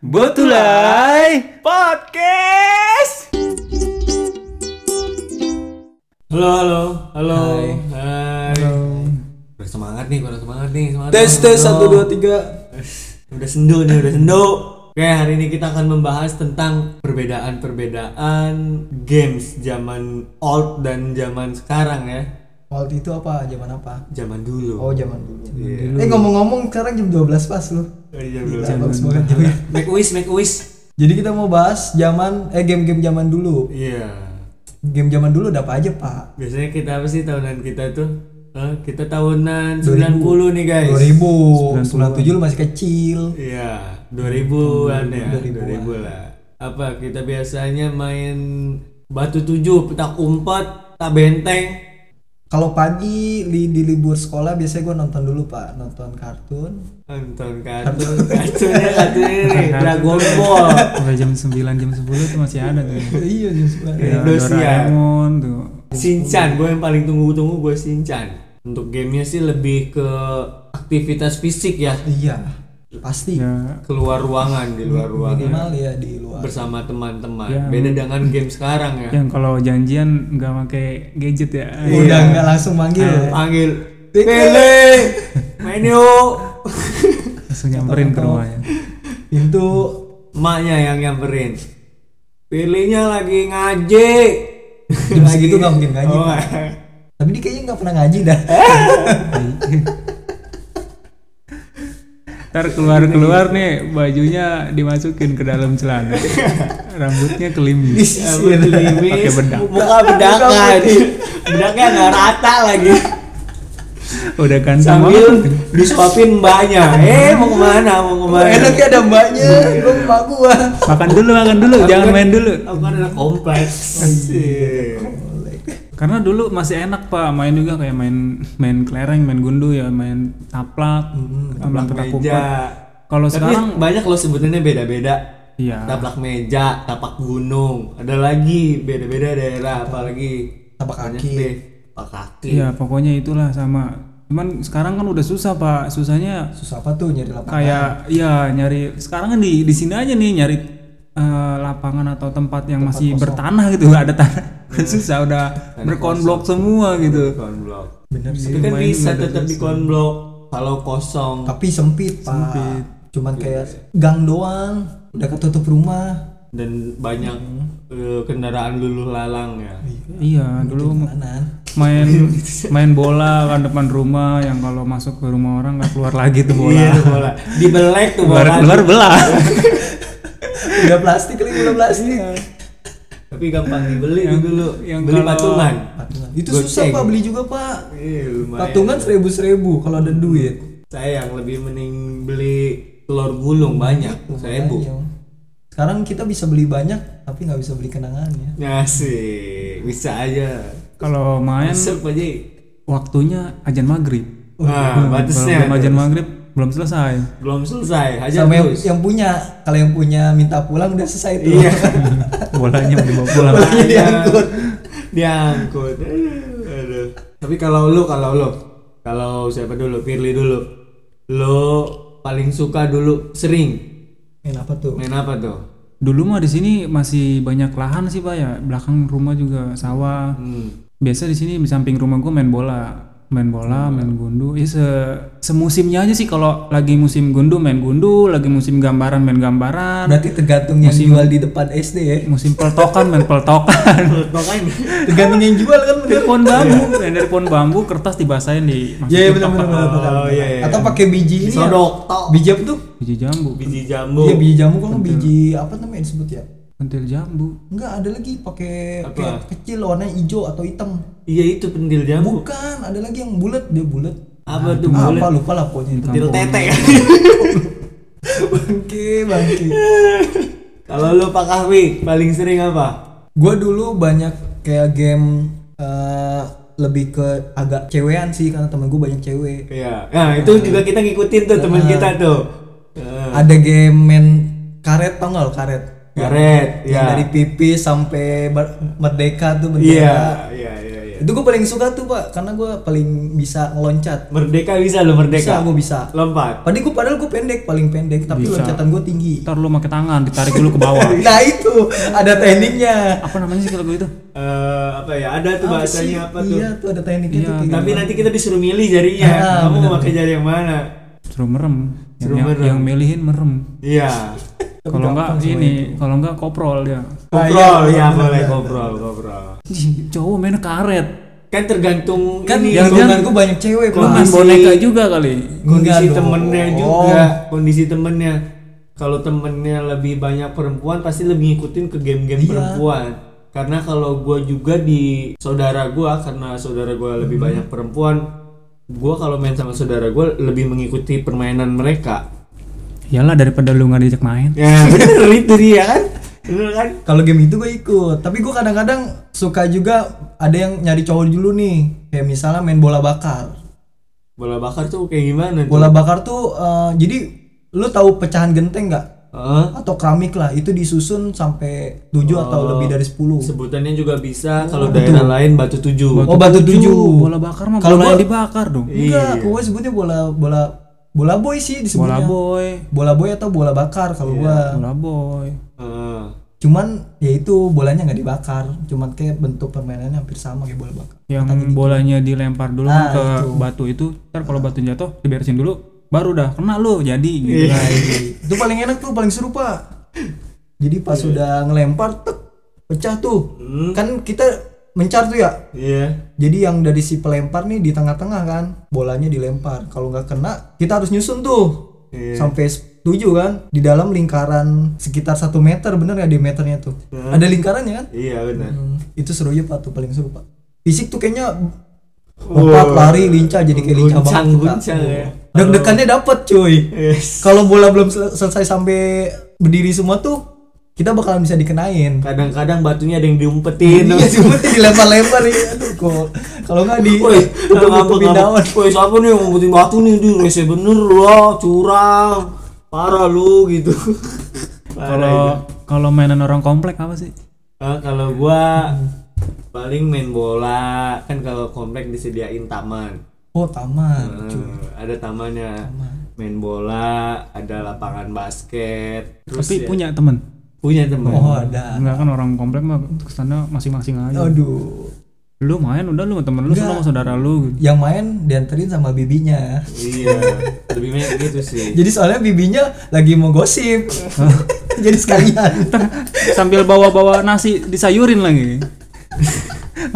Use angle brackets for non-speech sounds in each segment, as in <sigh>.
Betulai Podcast. Halo, halo, halo. Hai. Hai. Udah semangat nih, udah semangat nih, semangat. Tes tes satu dua tiga Udah sendu nih, udah sendu. Oke, hari ini kita akan membahas tentang perbedaan-perbedaan games zaman old dan zaman sekarang ya. Waktu itu apa? Zaman apa? Zaman dulu. Oh zaman dulu. Iya. Eh ngomong-ngomong sekarang jam 12 pas lu. Oh, iya, Gila, belum. bagus banget juga. Make wish, make wish. Jadi kita mau bahas zaman eh game-game zaman dulu. Iya. Game zaman dulu ada apa aja pak? Biasanya kita apa sih tahunan kita tuh? Hah? kita tahunan 2000. 90 nih guys. 2000, 97 lu masih kecil. Iya, 2000-an ya, 2000-an. 2000 lah. Apa kita biasanya main batu tujuh, petak umpet, tak benteng. Kalau pagi di, di libur sekolah biasanya gue nonton dulu pak, nonton kartun. Nonton kartun, kartunnya kartunnya nih, Dragon Ball. Sampai jam 9 jam 10 tuh masih ada tuh. iya jam sebelas. Iya. Ya. Doraemon tuh. Shinchan, gue yang paling tunggu-tunggu gue Shinchan. Untuk gamenya sih lebih ke aktivitas fisik ya, Iya, pasti. Ya, keluar ruangan di luar ruangan Minimal ya di luar. bersama teman-teman. Ya. Beda dengan game sekarang ya. yang kalau janjian nggak pakai gadget ya. Udah nggak langsung manggil. ya? Panggil Pele. Main yuk. Langsung nyamperin ke rumahnya. Pintu Emaknya yang nyamperin. Pilihnya lagi ngaji. Jam segitu nggak mungkin ngaji, Oh, Pak. Tapi dia kayaknya nggak pernah ngaji dah. <laughs> Ntar keluar-keluar nih bajunya dimasukin ke dalam celana. Rambutnya kelimis. Pakai bedak. Muka bedakan. Bedaknya nggak rata lagi. Udah ganteng Sambil disuapin mbaknya. Eh mau ke mana? Mau ke mana? Enaknya ada mbaknya, gue emak gua. Makan dulu, makan dulu, Aku jangan kan- main dulu. Aku kan anak kompleks. Karena dulu masih enak pak main juga kayak main main kelereng, main gundu ya, main taplak, taplak petak meja. Kalau sekarang banyak loh sebutannya beda-beda. Iya. Taplak meja, tapak gunung, ada lagi beda-beda daerah, apalagi Tapak kaki. deh. Tapak kaki. Iya pokoknya itulah sama. Cuman sekarang kan udah susah pak, susahnya Susah apa tuh nyari lapangan? kayak ya nyari sekarang kan di di sini aja nih nyari eh, lapangan atau tempat yang masih bertanah gitu ada tanah <laughs> susah udah berkonblok semua gitu. Konblok. Bener sih. Tapi kan bisa tetap di konblok kalau kosong. Tapi sempit, Pak. Cuman kayak gang doang, udah ketutup rumah. dan banyak eh, kendaraan luluh lalang ya. Iya dulu Kanan. main <laughs> main bola kan depan rumah yang kalau masuk ke rumah orang nggak keluar lagi tuh bola. Iya, bola. Dibelek tuh bola. keluar belah. <laughs> Udah plastik kali udah plastik. Tapi gampang dibeli Yang- dulu. yang beli kalau- patungan. Patungan. Itu Goceng. susah Pak beli juga, Pak. Iya, lumayan. Patungan seribu seribu kalau ada duit. Sayang lebih mending beli telur gulung banyak. Seribu. Makanya. Sekarang kita bisa beli banyak, tapi nggak bisa beli kenangannya. Ngasih, bisa aja. Kalau main Masuk waktunya ajan maghrib. Nah, Kalau batasnya belum ajan maghrib belum selesai. belum selesai. Aja Sama yang, terus. yang punya, kalau yang punya minta pulang udah selesai tuh. Iya. <laughs> Bolanya mau dibawa pulang. Bolanya diangkut. Diangkut. Aduh. Tapi kalau lu, kalau lu, kalau siapa dulu? Firly dulu. Lu paling suka dulu sering Main apa tuh? main apa tuh? Dulu mah di sini masih banyak lahan sih pak ya. Belakang rumah juga sawah. Hmm. Biasa di sini di samping rumah gue main bola, main bola, main gundu. Ya se semusimnya aja sih kalau lagi musim gundu main gundu, lagi musim gambaran main gambaran, Berarti tergantung yang jual di depan SD ya. musim peltokan main peltokan. Makanya <laughs> Tergantung yang jual kan dari pohon bambu, main dari pohon bambu kertas dibasahin di Iya iya, benar benar. Oh, iya, iya. Atau pakai biji ini ya? sodok. Biji apa tuh? biji jambu, Biji jambu. Iya biji jambu kan biji apa namanya disebut ya? Pentil jambu. Enggak ada lagi pakai Apa? kayak kecil warnanya hijau atau hitam. Iya itu pentil jambu. Bukan, ada lagi yang bulat dia bulat. Apa tuh Apa bulat? lupa lah pokoknya itu. Pentil tete. <laughs> bangke bangke. Kalau lu Pak Kahwi paling sering apa? Gua dulu banyak kayak game eh, lebih ke agak cewean sih karena temen gue banyak cewek. Iya. Nah, itu juga kita ngikutin tuh teman kita tuh. Heeh. Ada game main karet tau nggak lo karet? Yang ya. dari pipis sampai ber- merdeka tuh Iya, bendera. iya, iya, iya. Itu gue paling suka tuh pak, karena gue paling bisa ngeloncat. Merdeka bisa lo Bisa, merdeka. gue bisa. Lompat. Padahal gue padahal gue pendek, paling pendek, tapi Bisa. loncatan gue tinggi. Ntar lu pakai tangan ditarik dulu ke bawah. <laughs> Nah itu ada tekniknya. apa namanya sih kalau gue itu? Eh, apa ya? Ada tuh Apa bahasanya sih? apa tuh? Iya tuh ada tekniknya Iya, tuh. Tapi nanti kita disuruh milih jarinya. Ah, Kamu mau bener. pakai jari yang mana? Suruh merem. Yang, Suruh yang, merem. yang milihin merem. Iya. <laughs> Kalau enggak ini, kalau enggak koprol dia. Ah, iya, Koprol, iya, ya boleh bener. koprol, koprol. Cowok main karet. Kan tergantung kan ini yang jangan- gue banyak cewek Kondisi- boneka juga kali. kondisi temennya juga, kondisi temennya. Kalau temennya lebih banyak perempuan pasti lebih ngikutin ke game-game Iya. perempuan. Karena kalau gue juga di saudara gue, karena saudara gue lebih Hmm. banyak perempuan, gue kalau main sama saudara gue lebih mengikuti permainan mereka. Iyalah daripada lu nggak diajak main. Ya <laughs> bener itu dia kan, bener kan? Kalau game itu gue ikut, tapi gue kadang-kadang suka juga ada yang nyari cowok dulu nih, kayak misalnya main bola bakar. Bola bakar tuh kayak gimana? tuh? Bola bakar tuh eh, jadi lu tahu pecahan genteng nggak? Heeh. Atau keramik lah, itu disusun sampai 7 atau Oh, lebih dari 10. Sebutannya juga bisa kalau daerah lain batu tujuh. Oh, batu tujuh. Bola bakar mah Kalau bola gua- yang dibakar dong. Enggak, Iya. gue sebutnya bola bola bola boy sih Bola disebutnya. boy. Bola boy atau bola bakar kalau Iya. gua. Bola boy. Heeh. Cuman ya itu bolanya nggak dibakar, cuman kayak bentuk permainannya hampir sama kayak bola bakar. Yang bolanya dilempar dulu Nah, ke itu. batu itu. Ntar kalau batu jatuh diberesin dulu. Baru dah kena lu jadi gitu. Iya. Nah, itu paling enak tuh, paling seru pak. Jadi pas sudah ngelempar, tek, pecah tuh. Hmm. Kan kita mencar tuh ya. Iya. Jadi yang dari si pelempar nih di tengah-tengah kan, bolanya dilempar. Kalau nggak kena, kita harus nyusun tuh Iya. sampai tujuh kan di dalam lingkaran sekitar satu meter bener ya diameternya tuh. Hmm. Ada lingkarannya kan? Iya benar. Hmm, itu seru ya pak tuh paling seru pak. Fisik tuh kayaknya lompat lari lincah jadi kayak lincah banget guncang ya. Deg-degannya dapet cuy. Yes. Kalau bola belum sel- selesai sampai berdiri semua tuh kita bakalan bisa dikenain. Kadang-kadang batunya ada yang diumpetin. Iya cuma dilempar-lempar ya. Aduh kok. Kalau nggak di Woi, tutup-tutupin daun. Woi, siapa nih yang ngumpetin batu nih? Di rese bener lo, curang. Parah lu gitu. Kalau kalau mainan orang komplek apa sih? Ah, kalau gua paling main bola kan kalau komplek disediain taman. Oh taman. Cuy. ada tamannya. Taman. Main bola, ada lapangan basket. Terus Tapi ya- punya temen. Punya teman. Oh ada. Enggak kan orang komplek mah ke sana masing-masing aja. Aduh. Lu main udah lu sama temen lu sama saudara lu. Yang main dianterin sama bibinya. Iya, lebih banyak gitu sih. <laughs> Jadi soalnya bibinya lagi mau gosip. <laughs> Jadi sekalian. <laughs> Sambil bawa-bawa nasi disayurin lagi.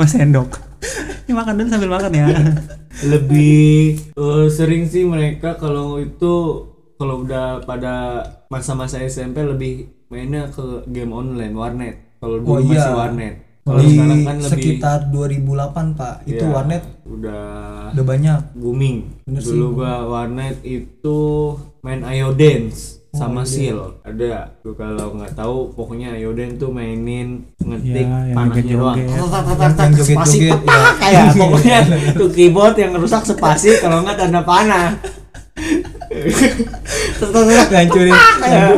Mas sendok. Ini makan dulu sambil makan ya. lebih eh, sering sih mereka kalau itu kalau udah pada masa-masa SMP lebih mainnya ke game online warnet. Kalau dulu Oh, iya. masih warnet. Kalau Di sekarang kan lebih sekitar 2008 pak. Itu ya, warnet udah udah banyak. booming. Bener sih, dulu gua warnet itu main Ayo Dance sama Seal. Ada. Gua kalau nggak tahu pokoknya Ayo Dance tuh mainin ngetik Iya, yang panahnya doang. Yang spasi joget-joget, petak ya. <laughs> kayak <laughs> pokoknya tuh keyboard yang rusak spasi kalau nggak tanda panah ngancurin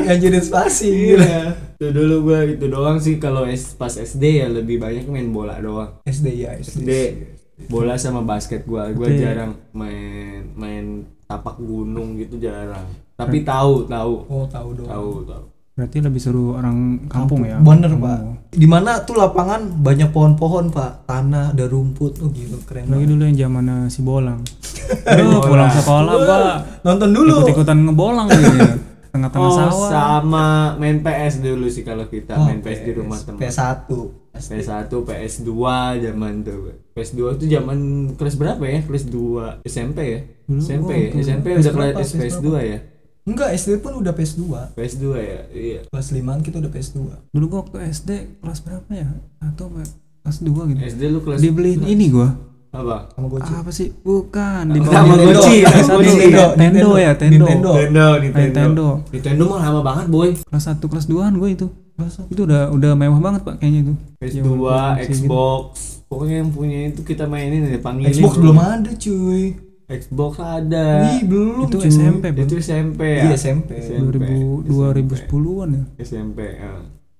ngancurin spasi. Iya. Itu dulu gua itu doang sih kalau S- pas SD ya lebih banyak main bola doang. SD ya SD. SD bola sama basket gua. Gua Tapi- jarang main main tapak gunung gitu jarang. Tapi tahu tahu Oh tahu dong. tahu tahu. Berarti lebih seru orang kampung, ya. Bener Oh. pak. Di mana tuh lapangan banyak pohon-pohon pak, tanah ada rumput, oh gitu keren Lagi banget. dulu yang zamannya si bolang. <laughs> Aduh, pulang sekolah gua Nonton dulu. ikut-ikutan ngebolang gitu. <laughs> Tengah-tengah Oh sawah. sama main PS dulu sih kalau kita Oh, main PS di rumah teman. PS1. PS1, PS2 zaman tuh. PS2 itu zaman kelas berapa ya? Kelas 2 SMP ya? Dulu, SMP oh, ya? SMP PS udah kelas berapa? PS PS2 ya? Enggak, SD pun udah PS2. PS2 ya? Iya. Kelas 5 kita udah PS2. Dulu gua waktu SD kelas berapa ya? Atau apa? kelas 2 gitu. SD lu kelas Dibeliin ini gua. apa? Sama Goci. Apa sih? Bukan, di Sama Goci, Kelas. Nintendo, Nintendo ya, Nintendo. Nintendo. Nintendo, Nintendo. Nintendo. Nintendo mah lama banget, boy. Kelas 1 kelas 2-an gua itu. Itu udah udah mewah banget, Pak, kayaknya itu. PS2, Zaman produksi gitu. Xbox. Pokoknya yang punya itu kita mainin ya panggilin. Xbox bro. belum ada, cuy. Xbox ada. Ih, belum, Itu cuy. SMP, Bro. Itu SMP ya? Iya, SMP. 2000 2010-an ya. SMP. ya.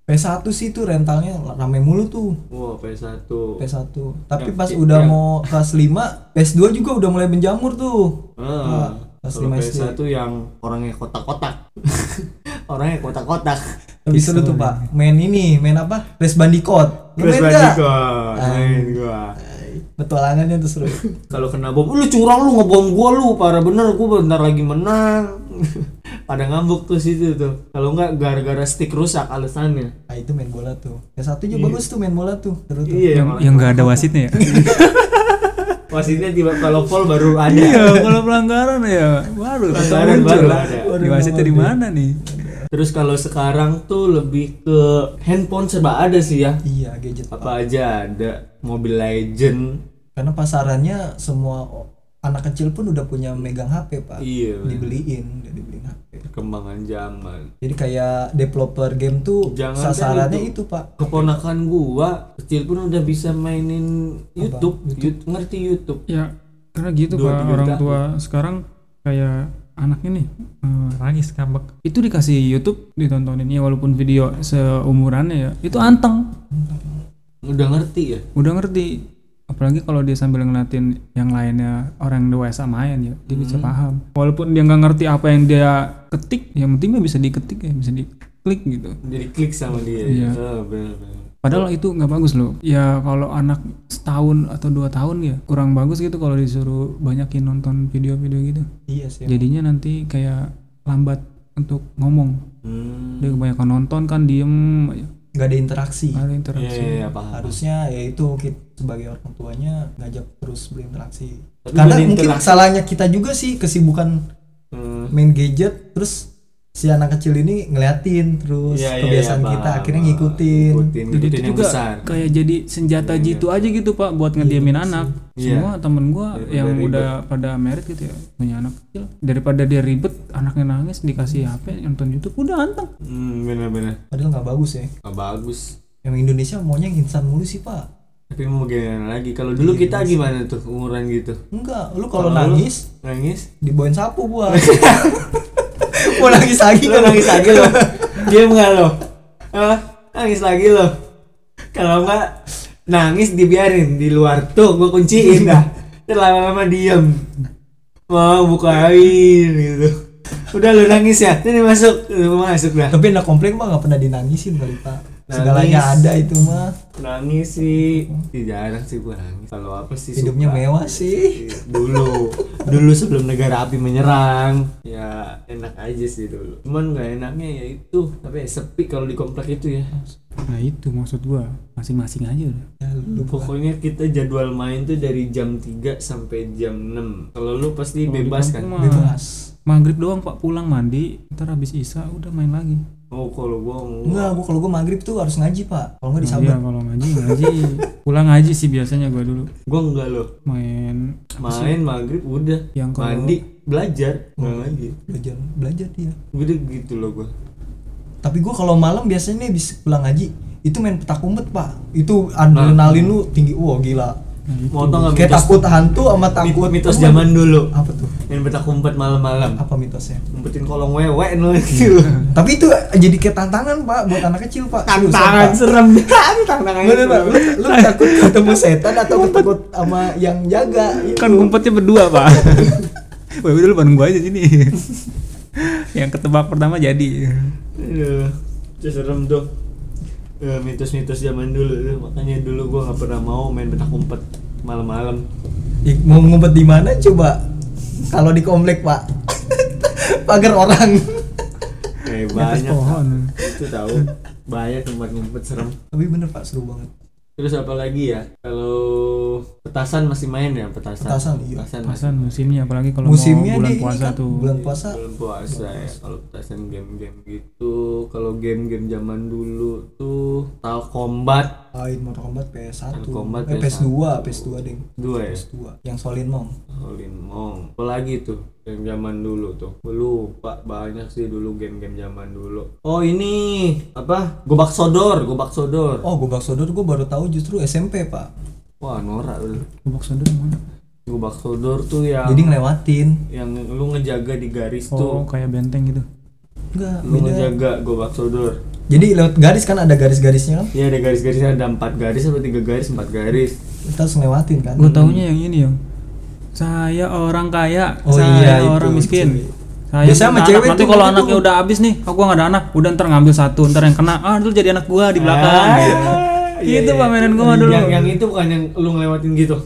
PS1 sih tuh rentalnya rame mulu tuh Wah, PS1. PS1 tapi Yang- pas udah yang- mau kelas 5 PS2 juga udah mulai menjamur tuh Ah, kelas kalau 5 SD. PS1 yang orangnya kotak-kotak. <laughs> orangnya kotak-kotak. lebih seru tuh pak main ini main apa Crash Bandicoot nggak? Bandicoot, main gua. Petualangannya tuh seru <laughs> Kalau kena bom, lu curang lu ngebom gua lu, parah bener gua bentar lagi menang. <laughs> Pada ngambuk tuh situ tuh. Kalau enggak gara-gara stick rusak alasannya. ah itu main bola tuh PS1 juga bagus tuh main bola tuh seru tuh Iya, yang yang nggak ada wasitnya ya <laughs> wasitnya tiba kalau fall baru ada. iya kalau pelanggaran ya baru Pelanggaran baru ada. di wasitnya di mana nih Terus kalau sekarang tuh lebih ke handphone serba ada sih ya. iya gadget pak Apa aja ada Mobile Legend. karena pasarannya semua anak kecil pun udah punya megang HP pak Iya, dibeliin udah dibeliin HP perkembangan zaman. jadi kayak developer game tuh Jangan sasarannya kan itu. pak Keponakan gua kecil pun udah bisa mainin YouTube, Yout- ngerti YouTube. ya karena gitu Dua- pak tiga orang tahun. tua sekarang kayak anaknya nih eh, nangis ngambek itu dikasih YouTube ditontonin ya walaupun video seumurannya ya itu anteng Udah ngerti ya? udah ngerti apalagi kalau dia sambil ngeliatin yang lainnya orang dewasa main ya dia bisa paham walaupun dia nggak ngerti apa yang dia ketik yang penting bisa diketik ya bisa diklik gitu Jadi klik sama dia. Iya. Oh, bener, bener. Padahal itu nggak bagus loh. Ya kalau anak setahun atau dua tahun ya kurang bagus gitu kalau disuruh banyakin nonton video-video gitu. Iya sih jadinya nanti kayak lambat untuk ngomong. Hmm. dia kebanyakan nonton kan diem. Nggak ada interaksi. Nggak ada Iya, interaksi. Iya, iya, paham. harusnya ya itu kita sebagai orang tuanya ngajak terus berinteraksi. Tapi karena mungkin salahnya kita juga sih kesibukan Hmm. main gadget terus si anak kecil ini ngeliatin terus Iya, iya, kebiasaan iya, kita akhirnya ngikutin Ngikutin, jadi ngikutin itu juga besar. kayak jadi senjata jitu aja gitu pak buat ngediamin anak Iya. semua temen gua Daripada yang ribet. udah pada merit gitu ya punya anak kecil daripada dia ribet anaknya nangis dikasih HP nonton YouTube udah anteng Hmm, bener-bener. padahal nggak bagus ya Nggak bagus. yang Indonesia maunya yang instan mulu sih pak Tapi mau gimana lagi? Kalau dulu kita gimana tuh umuran gitu? enggak lu kalau nangis Nangis? dibawain sapu gua <laughs> mau nangis lagi Lo kan nangis lagi lo? Diam nggak lo? Nangis lagi lo? Kalau nggak nangis dibiarin di luar tuh gue kunciin dah. Terus lama-lama diem. Mau bukain gitu. Udah lu nangis ya? Ini masuk, lu masuk dah. tapi anak komplek mah nggak pernah dinangisin kali pak Nangis. segalanya ada itu mah. Nangis sih, Ih, jarang sih gue nangis. Kalau apa sih? hidupnya suka. mewah sih. <laughs> Dulu. Dulu sebelum negara api menyerang. Ya enak aja sih dulu. Cuman nggak enaknya ya itu. Tapi ya sepi kalau di komplek itu ya. Nah itu maksud gua. Masing-masing aja udah. Ya, lu pokoknya kita jadwal main tuh dari jam 3 sampai jam 6 kalau lu pasti di bebas kan? mah bebas. maghrib doang pak. Pulang mandi. Ntar habis isya udah main lagi oh kalau gua mau enggak gua kalau gua maghrib tuh harus ngaji pak. Kalau nggak Nah, disabar iya, kalau ngaji ngaji. Pulang ngaji sih biasanya gua dulu. Gua enggak loh. Main main maghrib udah. Yang kalau- mandi belajar. Nggak lagi belajar belajar dia udah gitu loh gua. Tapi gua kalau malam biasanya nih bisa pulang ngaji itu main petak umpet pak. Itu adrenalin lu tinggi. Wow gila. nah. Mau tau nggak kayak mitos. takut hantu sama takut mitos zaman dulu. Apa tuh? Yang petak umpet malam-malam. Apa mitosnya? Umpetin kolong wewe no. Gitu. Tapi itu jadi kayak tantangan pak buat anak kecil pak. Tantangan serem. <laughs> Tantangan Bener, Pak. lu, takut ketemu setan atau takut sama yang jaga? Kan ngumpetnya berdua pak. <laughs> Wah udah lu bareng gua aja sini. <laughs> Yang ketebak pertama jadi. Aduh, itu serem tuh mitos-mitos zaman dulu makanya dulu gua nggak pernah mau main petak umpet malam-malam. Ih, mau ngumpet di mana? Coba. Kalau di komplek pak. <laughs> Pagar orang. Eh banyak pohon. Itu tahu. Banyak tempat ngumpet serem. Tapi bener pak. Seru banget. Terus apa lagi ya? Kalau petasan masih main ya petasan. Petasan, iya. petasan. Pasan musimnya apalagi kalau musimnya mau bulan di puasa kan, tuh. bulan puasa. Belum puasa ya kalau petasan game-game gitu. Kalau game-game zaman dulu tuh tal combat main Mortal Kombat PS1 Mortal Kombat eh, PS1. PS2 PS2 ding. Dua ya? PS2 yang Solin Mong Shaolin Mong apalagi tuh yang zaman dulu tuh? Lupa banyak sih dulu game-game zaman dulu. Oh ini apa? Gobak sodor gobak sodor. Oh Gobak Sodor gue baru tahu justru SMP pak wah norak dulu Gubuk sodor mana gobak sodor tuh yang jadi ngelewatin yang lu ngejaga di garis oh tuh kayak benteng gitu enggak lu beda ngejaga gobak sodor Jadi lewat garis kan ada garis-garisnya kan? Iya ada garis-garisnya ada empat garis atau tiga garis empat garis. Kita harus ngelewatin kan? Gue taunya yang ini ya. Saya orang kaya, Oh saya iya, itu, orang miskin. itu. Saya Biasa sama cewek anak. Nanti kalau gitu anaknya udah habis nih, aku gak ada anak, udah ntar ngambil satu, ntar yang kena, ah itu jadi anak gua di belakang. Ah, gitu. <laughs> iya, Itu iya. pamainan gua mah dulu. Yang, yang itu bukan yang lu ngelewatin gitu.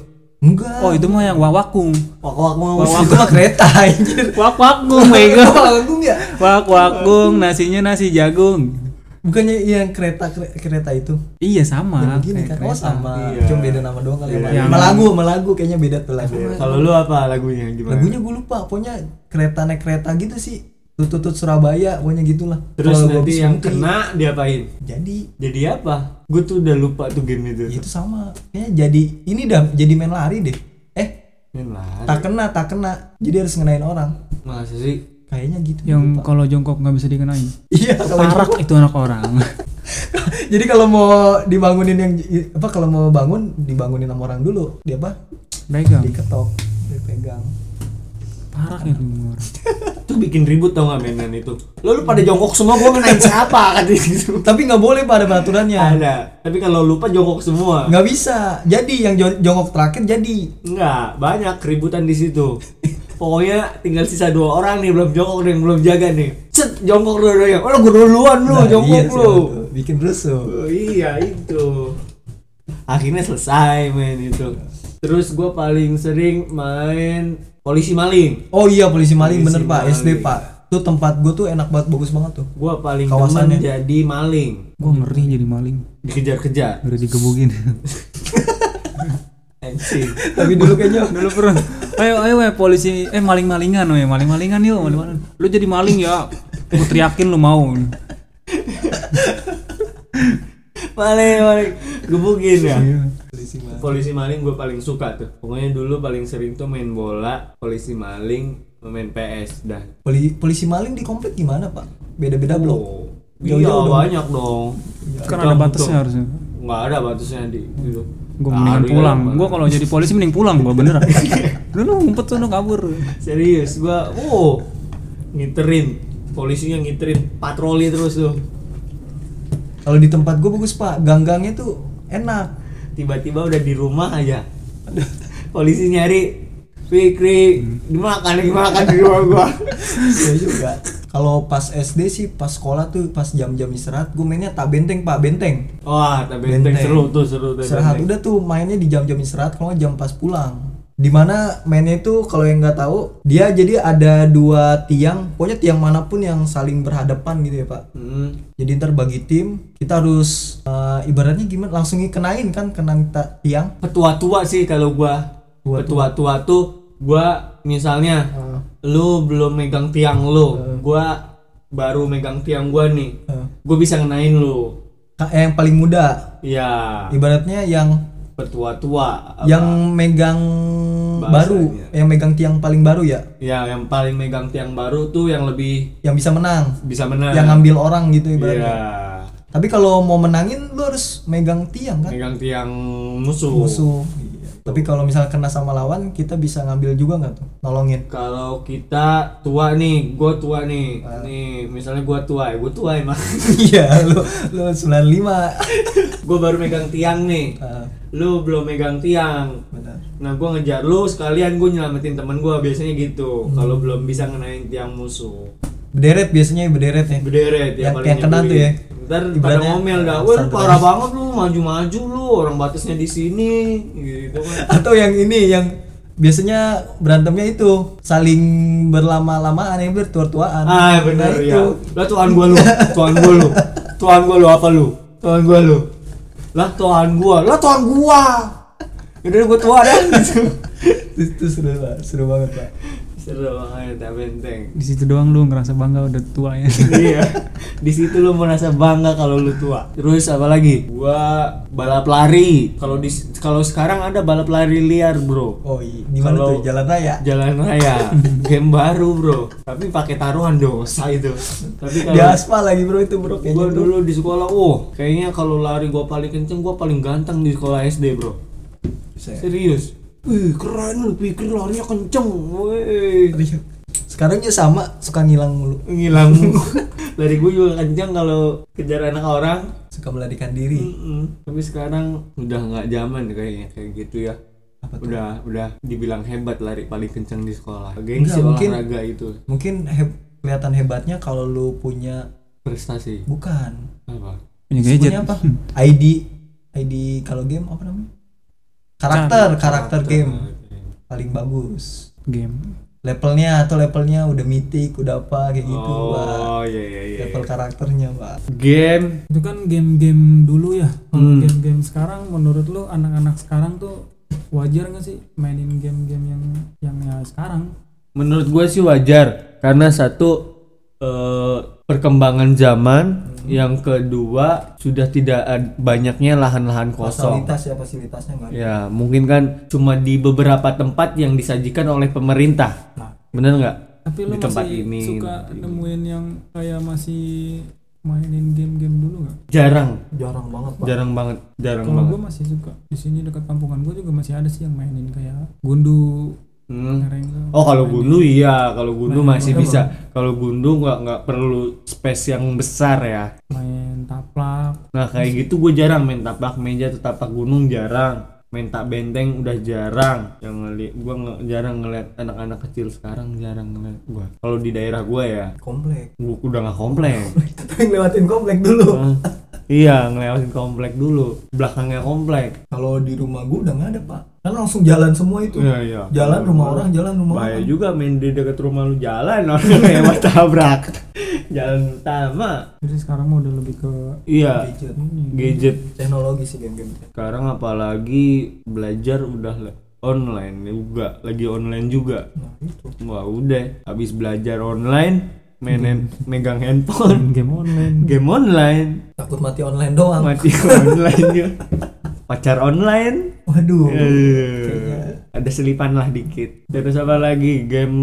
Enggak. Oh itu mah yang wawakung. Wah, itu mah <laughs> kereta anjir. Wak wakung, <laughs> bego. Agung ya? Wak wakung, nasinya nasi jagung. Bukannya yang kereta kere- kereta itu? Iya sama. Begini kayak kan? Oh kereta. sama. Iya. Cuma beda nama doang kali ya. Iya. Sama lagu, sama lagu kayaknya beda tuh lagu. Kalau lu apa lagunya gimana? Lagunya gue lupa, pokoknya kereta naik kereta gitu sih. Tutut Surabaya, pokoknya gitulah. Terus gua nanti yang mudik, kena diapain? Jadi Jadi apa? Gue tuh udah lupa tuh game itu. ya itu sama. Kayaknya jadi ini dah jadi main lari deh. Eh, Main lari. tak kena, tak kena. Jadi harus ngenain orang. Masa sih? Kayaknya gitu. Yang kalau jongkok nggak bisa dikenain. Iya, kalau Tarak itu anak orang. <laughs> Jadi kalau mau dibangunin yang apa kalau mau bangun dibangunin sama orang dulu. Dia apa? Pegang. Diketok, dipegang. Parah itu orang. <laughs> Itu bikin ribut tau gak mainan itu. Lo lu pada jongkok semua gue ngenain siapa <laughs> kan gitu. Tapi nggak boleh pada peraturannya. Ada. Tapi kalau lupa jongkok semua. Nggak bisa. Jadi yang jo- jongkok terakhir jadi. Enggak, banyak keributan di situ. Pokoknya tinggal sisa dua orang nih belum jongkok nih belum jaga nih. Cet jongkok dua-duanya. Oh, gue duluan lu Nah, jongkok iya lu. Bikin rusuh. Oh, iya itu. Akhirnya selesai main itu. Terus gue paling sering main polisi maling. Oh iya polisi maling Polisi bener pak maling. SD pak. Tuh tempat gue tuh enak banget bagus banget tuh. Gue paling Kawasannya. jadi maling. Gue ngeri jadi maling. Dikejar-kejar. Ngeri digebukin. <laughs> Tapi dulu kayaknya Dulu pernah. Ayo ayo weh polisi eh maling-malingan weh, maling-malingan yuk, maling-maling. Lu jadi maling ya. Gue teriakin lu mau. <laughs> Maling, maling. Gebukin ya. Polisi maling. Gue paling suka tuh. Pokoknya dulu paling sering tuh main bola, polisi maling, main PS dah. Poli- polisi maling di komplek gimana pak? Beda-beda blok. Oh, Jauh-jauh iya dong. banyak dong. Kan ada batasnya harusnya. Nggak ada batasnya di gitu. Gue ya, pulang. Gue kalau jadi polisi mending pulang gue beneran. <laughs> Dulu ngumpet tuh kabur. serius gua oh ngiterin polisinya ngiterin patroli terus tuh Kalau di tempat gue bagus pak, gang-gangnya tuh enak. Tiba-tiba udah di rumah aja polisi nyari Fikri dimakan dimakan di rumah gua <laughs> Iya juga. Kalau pas SD sih, pas sekolah tuh pas jam-jam istirahat, gue mainnya tak benteng pak, benteng. wah tapi benteng Benteng. seru tuh seru tuh Istirahat udah tuh mainnya di jam-jam istirahat, kalau jam pas pulang. Di mana mainnya itu kalau yang nggak tahu, dia jadi ada dua tiang, pokoknya tiang mana pun yang saling berhadapan gitu ya pak. Hmm. Jadi ntar bagi tim, kita harus eh, ibaratnya gimana, langsung kenain kan, kenain ta- tiang. petua-tua sih kalau gua Tua-tua. petua-tua tuh gua misalnya Eh, lu belum megang tiang lu Eh. gua baru megang tiang gua nih eh. gua bisa ngenain lu yang paling muda, ya ibaratnya yang petua-tua apa? yang megang Bahasanya. baru, yang megang tiang paling baru ya, ya yang paling megang tiang baru tuh yang lebih yang bisa menang, bisa menang yang ngambil orang gitu ibaratnya. iya Tapi kalau mau menangin lu harus megang tiang kan, megang tiang musuh, musuh. Iya. Tapi kalau misal kena sama lawan, kita bisa ngambil juga nggak tuh, nolongin. kalau kita tua nih gua tua nih Ah. nih misalnya gua tua ya gua tua emang <laughs> Iya, lu lu 95. gua baru megang tiang nih Ah, lu belum megang tiang benar. Nah, gua ngejar lu sekalian gua nyelamatin temen gua biasanya gitu. Hmm. Kalau belum bisa ngenain tiang musuh. Berderet biasanya berderet ya. Berderet ya Yang- paling yang kena tuh ya. Ntar pada ngomel dah, "Wah, parah banget lu, maju-maju lu, orang batasnya di sini." gitu kan. <laughs> Atau yang ini yang biasanya berantemnya itu saling berlama-lamaan yang bertua-tuaan. Ah, bener Nah, ya. Lah tuan gua lu, tuan gua lu. <laughs> Tuan gua lu apa lu? Tuan gua lu. Lah tuan gua, lah tuan gua. Udah gua tua dah gitu. <laughs> itu, seru seru banget pak. Seru banget ya benteng. Di situ doang lu ngerasa bangga udah tua ya. <laughs> iya. Di situ lu merasa bangga kalau lu tua. Terus apa lagi? Gua balap lari. Kalau di kalau sekarang ada balap lari liar bro. Oh iya, di mana Kalau- tuh? Jalan raya? jalan raya. <laughs> Game baru bro. Tapi pakai taruhan dosa itu. Tapi Di kalau aspal lagi bro itu bro kayaknya. gua bro. dulu di sekolah oh kayaknya kalau lari gua paling kenceng gua paling ganteng di sekolah SD bro. Saya- serius Wih keren lu pikir larinya kenceng Wih. Sekarang juga sama suka ngilang mulu. Ngilang. <laughs> Lari gue juga kencang kalau kejar anak orang. Suka melarikan diri. Mm-mm. tapi sekarang udah nggak zaman kayaknya kayak gitu ya. Apa tuh? udah udah dibilang hebat lari paling kencang di sekolah. Gengsi Enggak, mungkin- olahraga itu. mungkin heb- kelihatan hebatnya kalau lu punya prestasi. Bukan. Apa? Punya gadget. Punya apa? ID ID kalau game apa namanya karakter karakter. game. Paling bagus. Game. Levelnya atau levelnya udah mythic udah apa kayak gitu Pak. oh iya iya iya level karakternya pak game. Itu kan game-game dulu ya. Hmm. game-game sekarang menurut lu anak-anak sekarang tuh wajar nggak sih mainin game-game yang yang ya sekarang? Menurut gue sih wajar. Karena satu eh, perkembangan zaman yang kedua sudah tidak banyaknya lahan-lahan kosong. Fasilitas ya fasilitasnya nggak ada. Ya mungkin kan cuma di beberapa tempat yang disajikan oleh pemerintah. Nah. bener nggak? Tapi lu Di tempat masih ini, suka ini. nemuin yang kayak masih mainin game-game dulu nggak? Jarang. Jarang banget pak. Jarang banget jarang kalau banget. gue masih suka. Di sini dekat kampungan gue juga masih ada sih yang mainin kayak gundu Hmm. Oh kalau gundu iya, kalau gundu Main masih bisa. Kalau gundu nggak nggak perlu space yang besar ya. main taplak Nah kayak gitu gue jarang main tapak meja atau tapak gunung jarang. Main tak benteng udah jarang. Yang ngeliat gue jarang ngeliat anak-anak kecil sekarang jarang ngeliat gue. Kalau di daerah gue ya, komplek gue udah nggak komplek. tapi ngelewatin komplek dulu Hah? Iya ngelewatin komplek dulu, belakangnya komplek. kalau di rumah gua udah nggak ada pak kan langsung jalan semua itu Iya iya. jalan rumah orang jalan rumah Bahaya orang juga main di dekat rumah lu jalan orang lewat <laughs> tabrak. Jalan utama. jadi sekarang mah udah lebih ke Iya, gadget gadget. teknologi sih game-game Sekarang apalagi belajar udah le- online juga, lagi online juga. nah itu Wah, udah habis belajar online, mainin <laughs> megang handphone, game online game online, takut mati online doang mati <laughs> online juga. Pacar online. waduh Eh, ada selipan lah dikit. Terus apa lagi? Game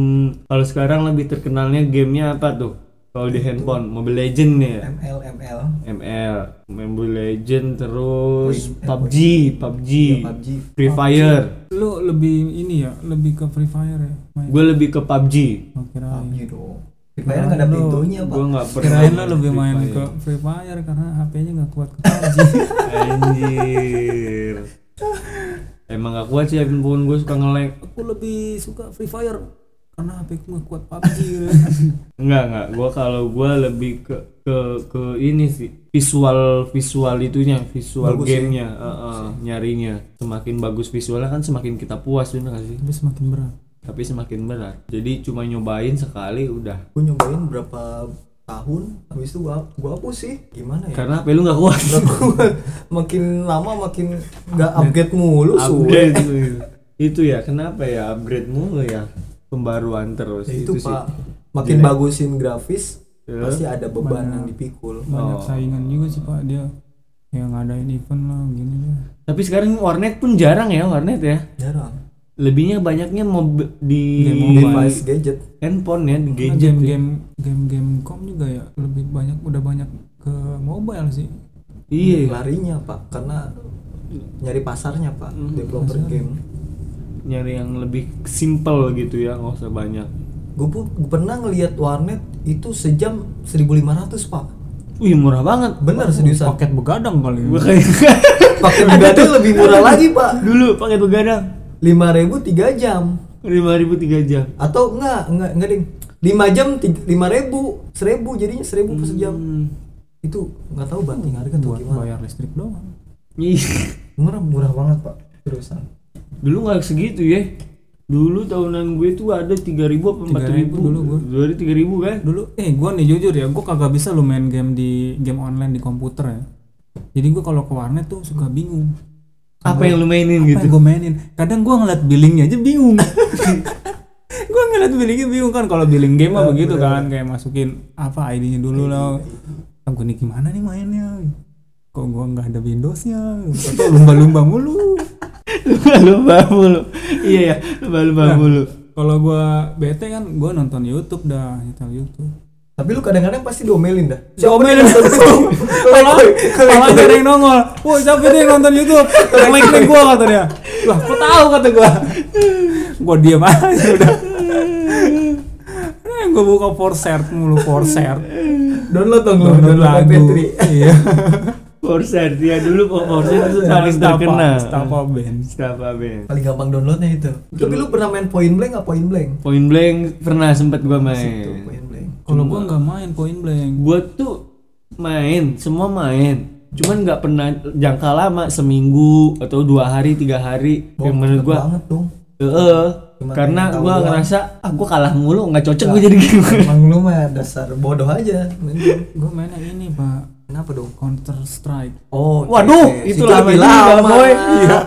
kalau sekarang lebih terkenalnya gamenya apa tuh? Kalau di handphone, Mobile Legend nih ya. ML ML ML, Mobile Legend terus Wih, PUBG, PUBG, ya, PUBG Free Fire. lu lebih ini ya lebih ke free fire ya Gue lebih ke PUBG. oh, PUBG dong Free Fire nggak ada Lu- pintunya pak Gue nggak pernah. kirain lo lebih Free main ke free fire karena HP-nya nggak kuat ke <laughs> Anjir. Emang gak kuat sih handphone gue suka nge-lag aku lebih suka free fire karena HP ku nggak kuat PUBG. Enggak <laughs> enggak, gua kalau gua lebih ke ke ke ini sih visual visual itunya, visual Bagus ya? gamenya, Heeh, nyarinya. Semakin bagus visualnya kan semakin kita puas bener gak sih? tapi semakin berat Tapi semakin berat. Jadi cuma nyobain sekali udah. gue nyobain berapa tahun habis itu gua gua hapus sih gimana ya Karena HP lu gak kuat. Nggak kuat. makin lama makin nggak upgrade mulu upgrade itu, itu ya kenapa ya upgrade mulu ya pembaruan terus Ya itu, sih pak makin Jelek. bagusin grafis Ya. pasti ada beban Banyak. yang dipikul banyak Oh. saingan juga sih pak dia yang ngadain event lah gini lah tapi sekarang warnet pun jarang ya warnet ya jarang lebihnya banyaknya mob di Game mobile. device gadget. Handphone ya di gadget ya. game-game game-game com juga ya lebih banyak udah banyak ke mobile sih. Iya. Larinya pak karena nyari pasarnya pak Hmm, developer pasarnya. game. Nyari yang lebih simple gitu ya nggak usah banyak. Gue pernah ngelihat warnet itu sejam 1500 pak. Wih murah banget. Bener seriusan. Paket begadang kali ya. Gua kayak pakai begadang lebih murah lagi pak. Dulu pakai begadang 5000 3 jam. lima ribu tiga jam. Atau enggak enggak enggak ding 5 jam 5000 1000 jadinya 1000 per sejam. Hmm. itu nggak tahu banting harga atau buat gimana. bayar listrik doang. Ih, murah murah banget pak seriusan dulu nggak segitu ya. Dulu tahunan gue tuh ada tiga ribu apa empat 3.000 ribu dulu gua. dua tiga ribu kan? Dulu eh gua nih jujur ya gua kagak bisa lo main game di game online di komputer ya. Jadi gua kalau ke warnet tuh suka bingung apa yang lu mainin apa gitu? yang gue mainin? Kadang gua ngeliat billingnya aja bingung. <laughs> Gua ngeliat billingnya bingung kan kalau billing game mah begitu kan kayak masukin apa ID-nya dulu lah. ah, gua nih gimana nih mainnya? Kok gua nggak ada Windowsnya? Atau lumba-lumba mulu? <laughs> Lumba mulu. Iya ya lumba lumba Nah. mulu. kalau gua bete kan gua nonton YouTube dah nyetel YouTube tapi lu kadang-kadang pasti diomelin dah Diomelin. <laughs> Malah malah ada yang nongol. Wah, siapa dia yang nonton YouTube? Yang like like gua kata dia. Lah, kok tahu kata gua. Gua diam aja udah. gue buka Forcert mulu Forcert Download dong lu, download download lagu MP3. iya Forset ya dulu kok Forset itu paling terkenal. Stapa Band Stapa Band. Paling gampang downloadnya itu. Tapi lu pernah main point blank nggak point blank? Point Blank pernah sempet gua Itu main. point blank. Kalau gue nggak main Point Blank Gua tuh main, semua main. Cuman nggak pernah jangka lama seminggu atau dua hari tiga hari. Wah, yang menurut gua banget dong. Heeh. Cuma karena gua doang. ngerasa ah gua kalah mulu nggak cocok gua jadi game. <laughs> Emang lu mah dasar bodoh aja. main game. gue mainnya ini pak Kenapa dong? Counter Strike Oh, Waduh, oke. itu lama juga, boy. <laughs> iya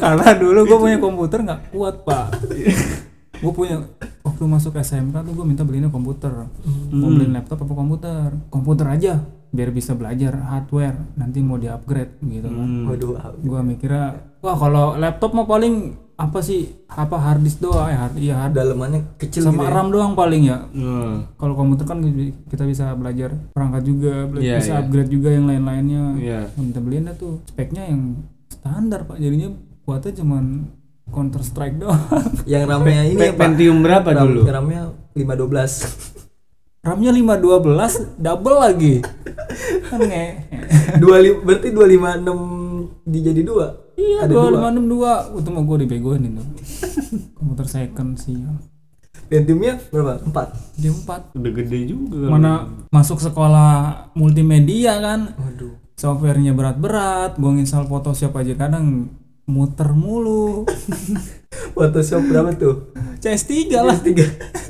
karena dulu gue punya komputer nggak kuat pak <laughs> gue punya waktu masuk SMK tuh gue minta beliin komputer. Mau beliin laptop apa komputer? Komputer aja biar bisa belajar hardware. Nanti mau di upgrade gitu kan. Hmm. Waduh, gue mikirnya wah kalau laptop mah paling apa sih? Apa hard disk doang? Ya hard iya hard dalemannya kecil sama gitu ya. RAM doang paling ya. Hmm. kalau komputer kan kita bisa belajar perangkat juga bela- Iya, bisa iya. upgrade juga yang lain-lainnya. Iya. minta beliin dah tuh speknya yang standar pak. Jadinya buatnya cuman counter strike doang <laughs> Yang RAM-nya ini ya, Pak. Pentium berapa RAM, dulu? RAM-nya 512. RAM-nya 512 double lagi kan nge berarti 256 dijadi dua. iya Ada dua dua. lima enam dua itu mah gue dibegoin itu komputer second sih Pentiumnya berapa? 4. dia empat Udah gede juga. mana masuk sekolah multimedia kan Waduh. softwarenya berat-berat gue nginstal Photoshop aja kadang muter mulu <laughs> Photoshop berapa tuh? CS3 lah PS3.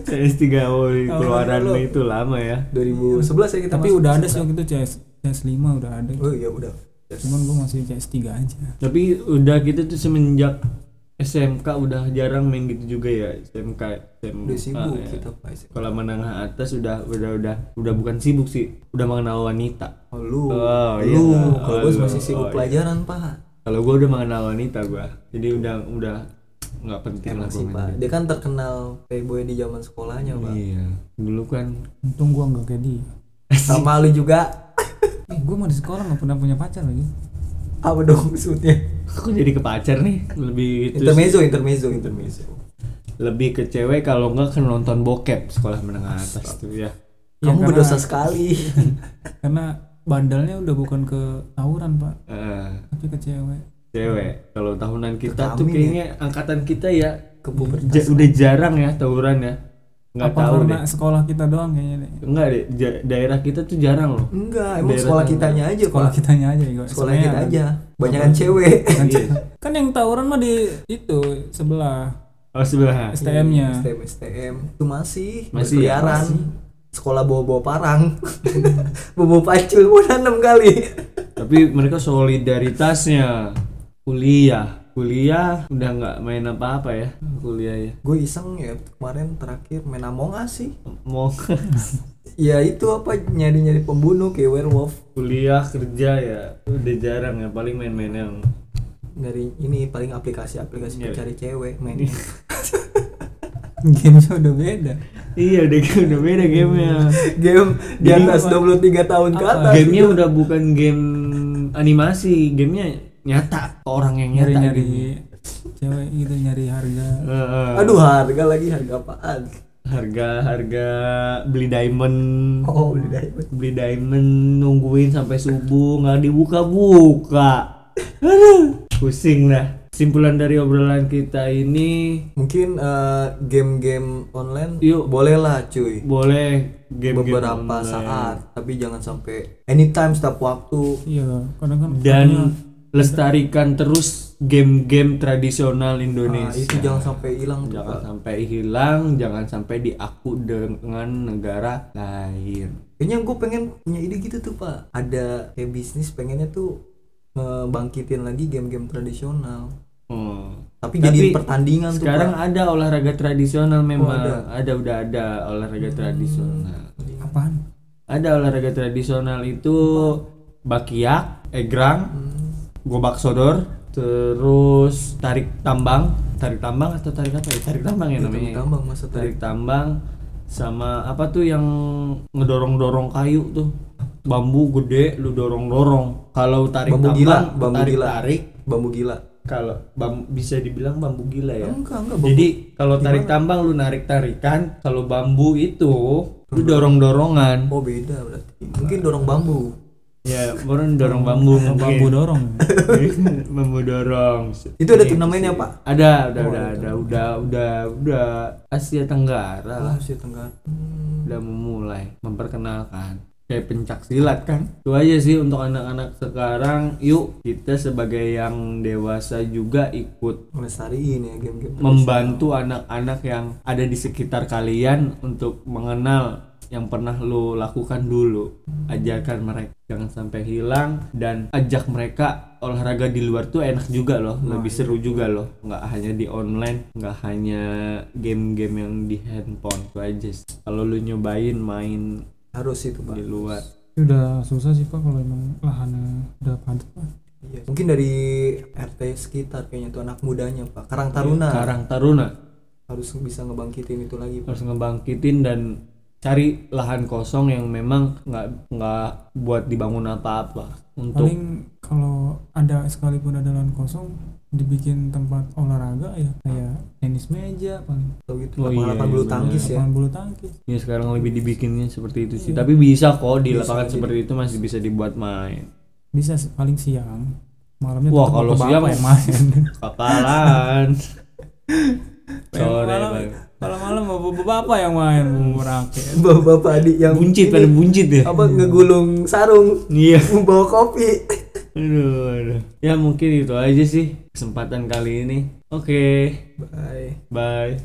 CS3 oh, keluaran dulu. itu lama ya. 2011 ya kita tapi udah ada sih waktu itu CS CS5 udah ada Oh iya udah. cuman gue masih CS3 aja Tapi udah kita tuh semenjak SMK udah jarang main gitu juga ya SMK SMK Udah sibuk ya. kita Pak. kalau menengah atas udah udah udah udah bukan sibuk sih udah mengenal wanita Oh, lu. Oh, lu. iya. Kalau Oh, gue lu. masih sibuk Oh, iya. pelajaran, Pak. Kalau gua udah mengenal wanita gua jadi udah udah nggak penting lah Emang sih, gua Pak. Dia kan terkenal playboy di zaman sekolahnya, Pak. iya dulu kan untung gue nggak kayak dia <laughs> Sama lu juga. <laughs> eh, gue mah di sekolah nggak pernah punya pacar lagi Apa dong maksudnya? aku jadi ke pacar nih lebih itu Intermezzo, intermezzo, intermezzo. lebih ke cewek kalau nggak ke nonton bokep sekolah menengah atas tuh ya Ya, Kamu karena- berdosa sekali. <laughs> karena bandelnya udah bukan ke tawuran pak. Eh, tapi ke cewek. Cewek. Kalau tahunan kita tuh kami kayaknya angkatan kita ya Ke ja- udah jarang ya tawuran ya. Nggak apa tahu karena deh. sekolah kita doang kayaknya deh enggak deh ja- daerah kita tuh jarang loh. Enggak, emang Daerah sekolah kitanya aja, sekolah Pak. kitanya aja ya Sekolah kita aja. Banyakan cewek. Iya. kan yang tawuran mah di itu sebelah. Oh sebelah. STM-nya STM, STM. Itu masih Masih ya, berkeliaran. masih. Sekolah bawa-bawa parang. <laughs> bawa pacul udah enam kali. tapi mereka solidaritasnya kuliah kuliah udah nggak main apa-apa ya kuliah ya Gue iseng ya kemarin terakhir main Among Us sih. mau <laughs> Ya itu apa nyari-nyari pembunuh kayak werewolf. kuliah kerja ya udah jarang ya paling main-main yang Dari ini paling aplikasi-aplikasi Iya. pencari cewek main. <laughs> gamenya udah beda iya udah <laughs> udah beda gamenya Game di atas apa? 23 tahun ke atas. gamenya udah bukan game animasi gamenya nyata orang yang nyari nyari cewek gitu nyari harga. Aduh harga lagi harga apaan? harga harga beli diamond Oh beli diamond. beli diamond nungguin sampai subuh nggak dibuka buka aduh pusing dah simpulan dari obrolan kita ini Mungkin eh, game-game online Yuk. boleh lah cuy. boleh game-game beberapa online. saat tapi jangan sampai anytime setiap waktu. Iya kadang kan dan lestarikan terus game-game tradisional Nah, Indonesia itu jangan sampai hilang jangan sampai hilang jangan sampai diaku dengan negara lain. Kayaknya gue pengen punya ide gitu tuh pak. Ada kayak bisnis pengennya tuh ngebangkitin lagi game-game tradisional Hmm. tapi, Tapi jadi pertandingan sekarang tuh ada olahraga tradisional memang. Ada. ada. udah ada olahraga tradisional. Apaan? Ada olahraga tradisional itu bakiak egrang Hmm. gobak sodor terus tarik tambang. Tarik tambang atau tarik apa ya? Tarik tambang ya Itu namanya. tambang masa tarik tarik tambang sama apa tuh yang ngedorong-dorong kayu tuh? Bambu gede lu dorong-dorong. Kalau tarik Bambu tambang gila, bambu tarik gila. tarik. Bambu gila kalau bam- bisa dibilang bambu gila ya. enggak enggak Jadi kalau tarik tambang lu narik tarikan, kalau bambu itu lu dorong dorongan. oh beda berarti mungkin dorong bambu Ya, orang dorong bambu mungkin. bambu dorong <laughs> bambu dorong. itu ada turnamennya pak Ada, udah, udah, ada, udah, udah, udah Asia Tenggara lah. ah Asia Tenggara Hmm. udah memulai memperkenalkan kayak pencak silat kan. Itu aja sih untuk anak-anak sekarang. Yuk kita sebagai yang dewasa juga ikut melestariin ya game-game membantu anak-anak yang ada di sekitar kalian untuk mengenal yang pernah lo lakukan dulu. Ajarkan mereka jangan sampai hilang. Dan ajak mereka olahraga di luar tuh enak juga loh lebih seru juga loh. Nggak hanya di online nggak hanya game-game yang di handphone itu aja kalau lu nyobain main harus itu pak. Di luar. Udah susah sih pak kalau emang lahannya udah padat pak. Iya. mungkin dari RT sekitar kayaknya tuh anak mudanya pak. Karang Taruna. Karang Taruna. Harus bisa ngebangkitin itu lagi pak. Harus ngebangkitin dan cari lahan kosong yang memang nggak nggak buat dibangun apa-apa. Untuk paling kalau ada sekalipun ada lahan kosong dibikin tempat olahraga ya kayak tenis meja paling. Atau gitu Oh iya, lapangan bulu iya, tangkis ya? Lapangan bulu tangkis. Ya sekarang lebih dibikinnya seperti itu sih. Tapi bisa kok di Bisa, lapangan jadi- seperti itu masih bisa dibuat main. Bisa paling siang. Malamnya Wah, kalau siang- <laughs> <laughs> yang main. Kapalan sore malam Bang. malam bapak bapak yang main? Bumbu raket. Bapak adik yang buncit ini, pada buncit ya? apa ngegulung sarung. Iya. Bawa kopi aduh, aduh. Ya mungkin itu aja sih kesempatan kali ini. Oke. Bye. Bye